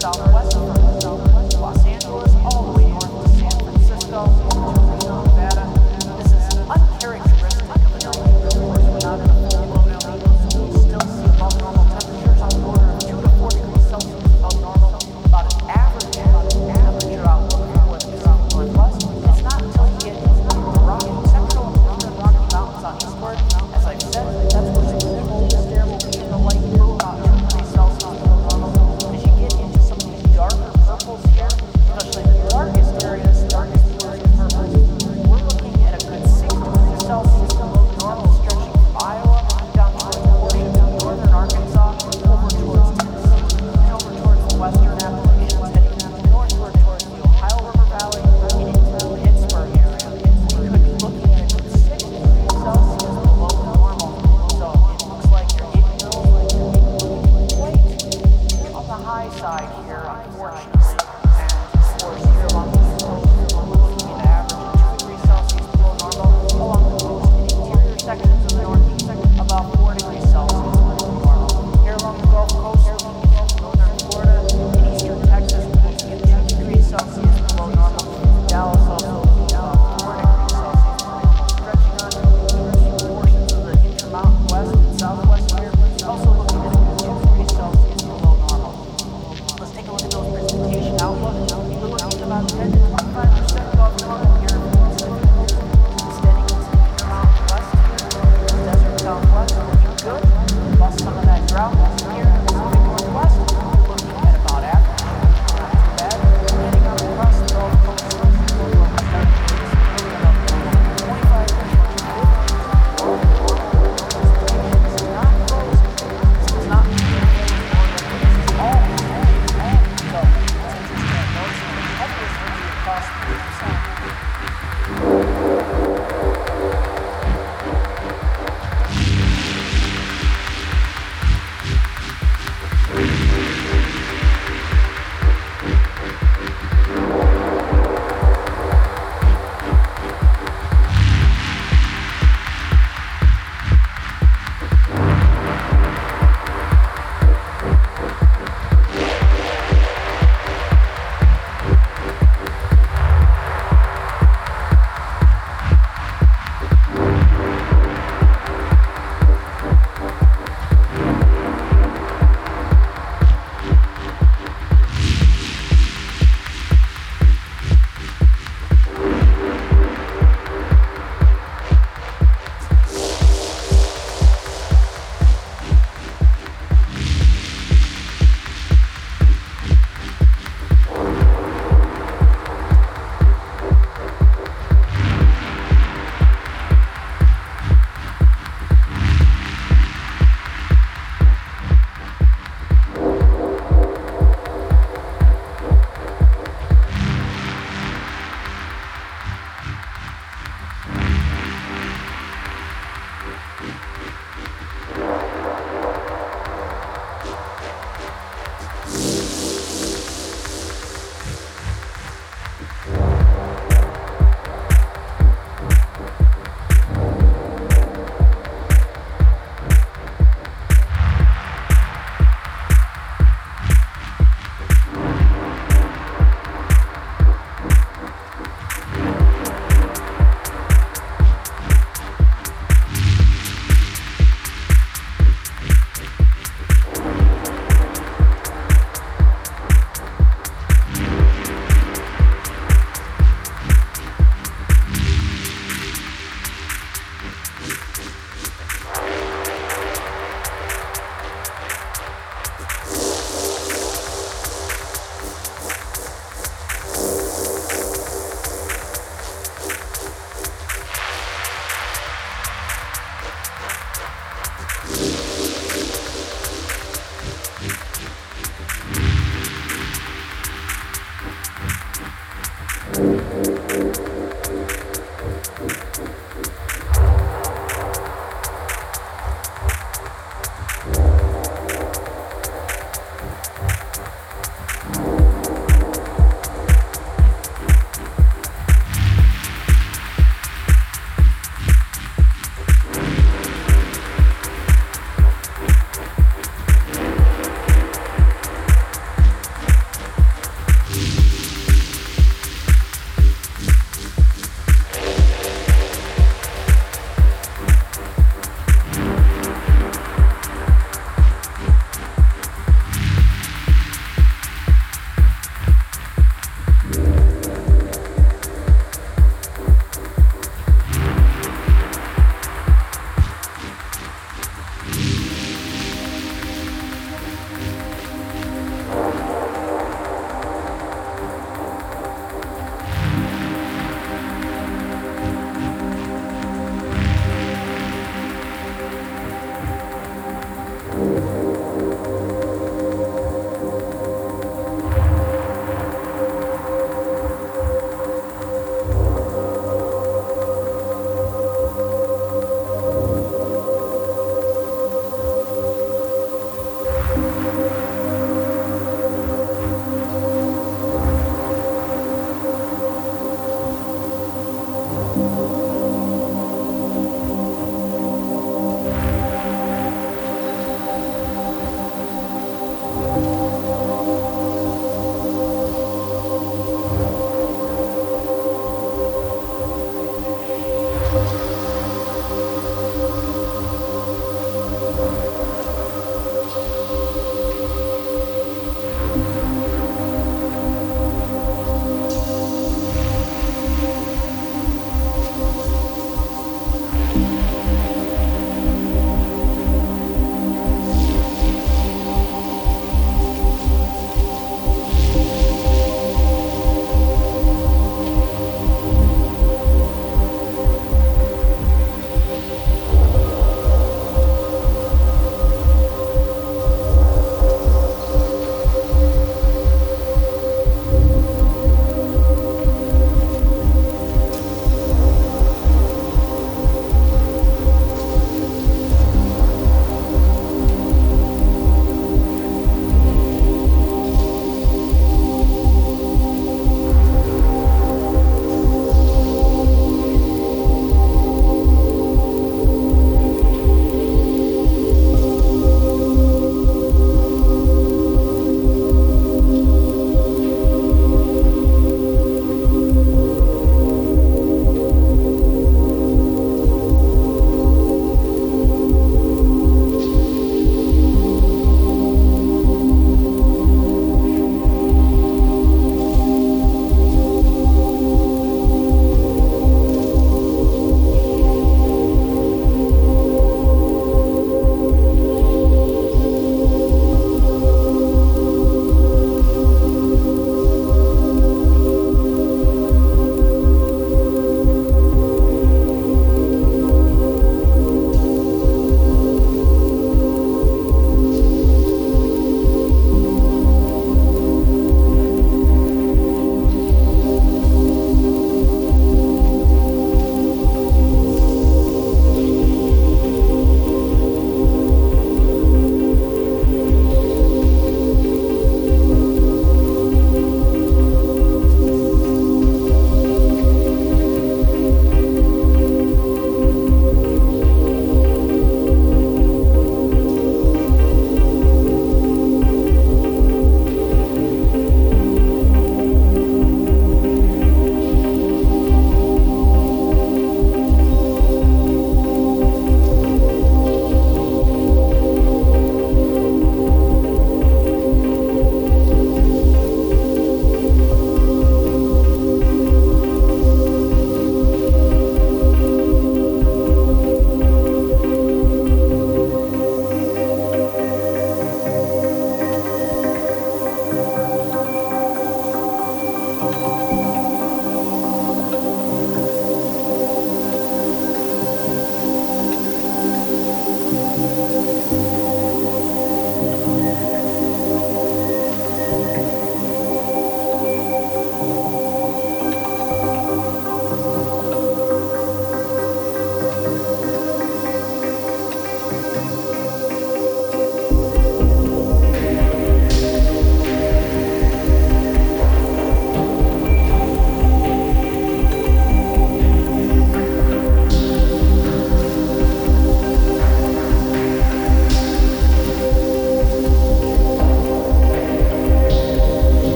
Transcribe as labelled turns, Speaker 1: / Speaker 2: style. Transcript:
Speaker 1: Southwest.